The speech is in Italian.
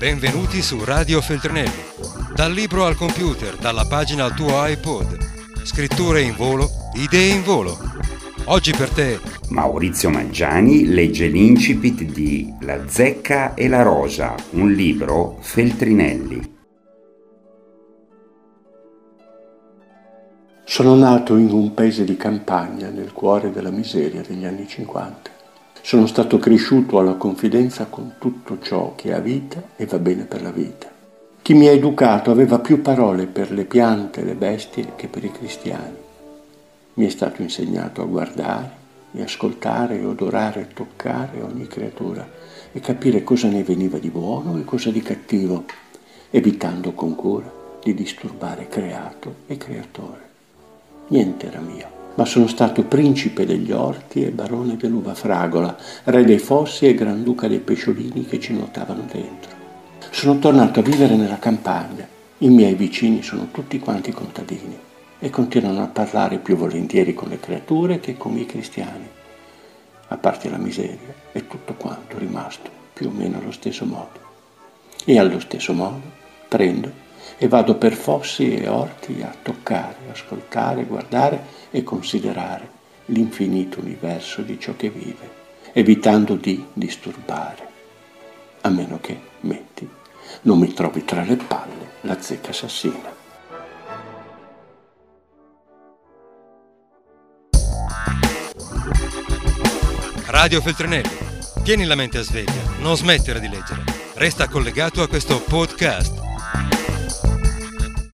Benvenuti su Radio Feltrinelli. Dal libro al computer, dalla pagina al tuo iPod. Scritture in volo, idee in volo. Oggi per te Maurizio Maggiani legge l'incipit di La zecca e la rosa, un libro Feltrinelli. Sono nato in un paese di campagna nel cuore della miseria degli anni 50. Sono stato cresciuto alla confidenza con tutto ciò che ha vita e va bene per la vita. Chi mi ha educato aveva più parole per le piante e le bestie che per i cristiani. Mi è stato insegnato a guardare e ascoltare e odorare e toccare ogni creatura e capire cosa ne veniva di buono e cosa di cattivo, evitando con cura di disturbare creato e creatore. Niente era mio ma sono stato principe degli orti e barone dell'uva fragola, re dei fossi e granduca dei pesciolini che ci nuotavano dentro. Sono tornato a vivere nella campagna. I miei vicini sono tutti quanti contadini e continuano a parlare più volentieri con le creature che con i cristiani. A parte la miseria, è tutto quanto rimasto più o meno allo stesso modo. E allo stesso modo prendo e vado per fossi e orti a toccare, ascoltare, guardare e considerare l'infinito universo di ciò che vive, evitando di disturbare, a meno che, metti, non mi trovi tra le palle la zecca assassina. Radio Feltrinelli. Tieni la mente a sveglia, non smettere di leggere. Resta collegato a questo podcast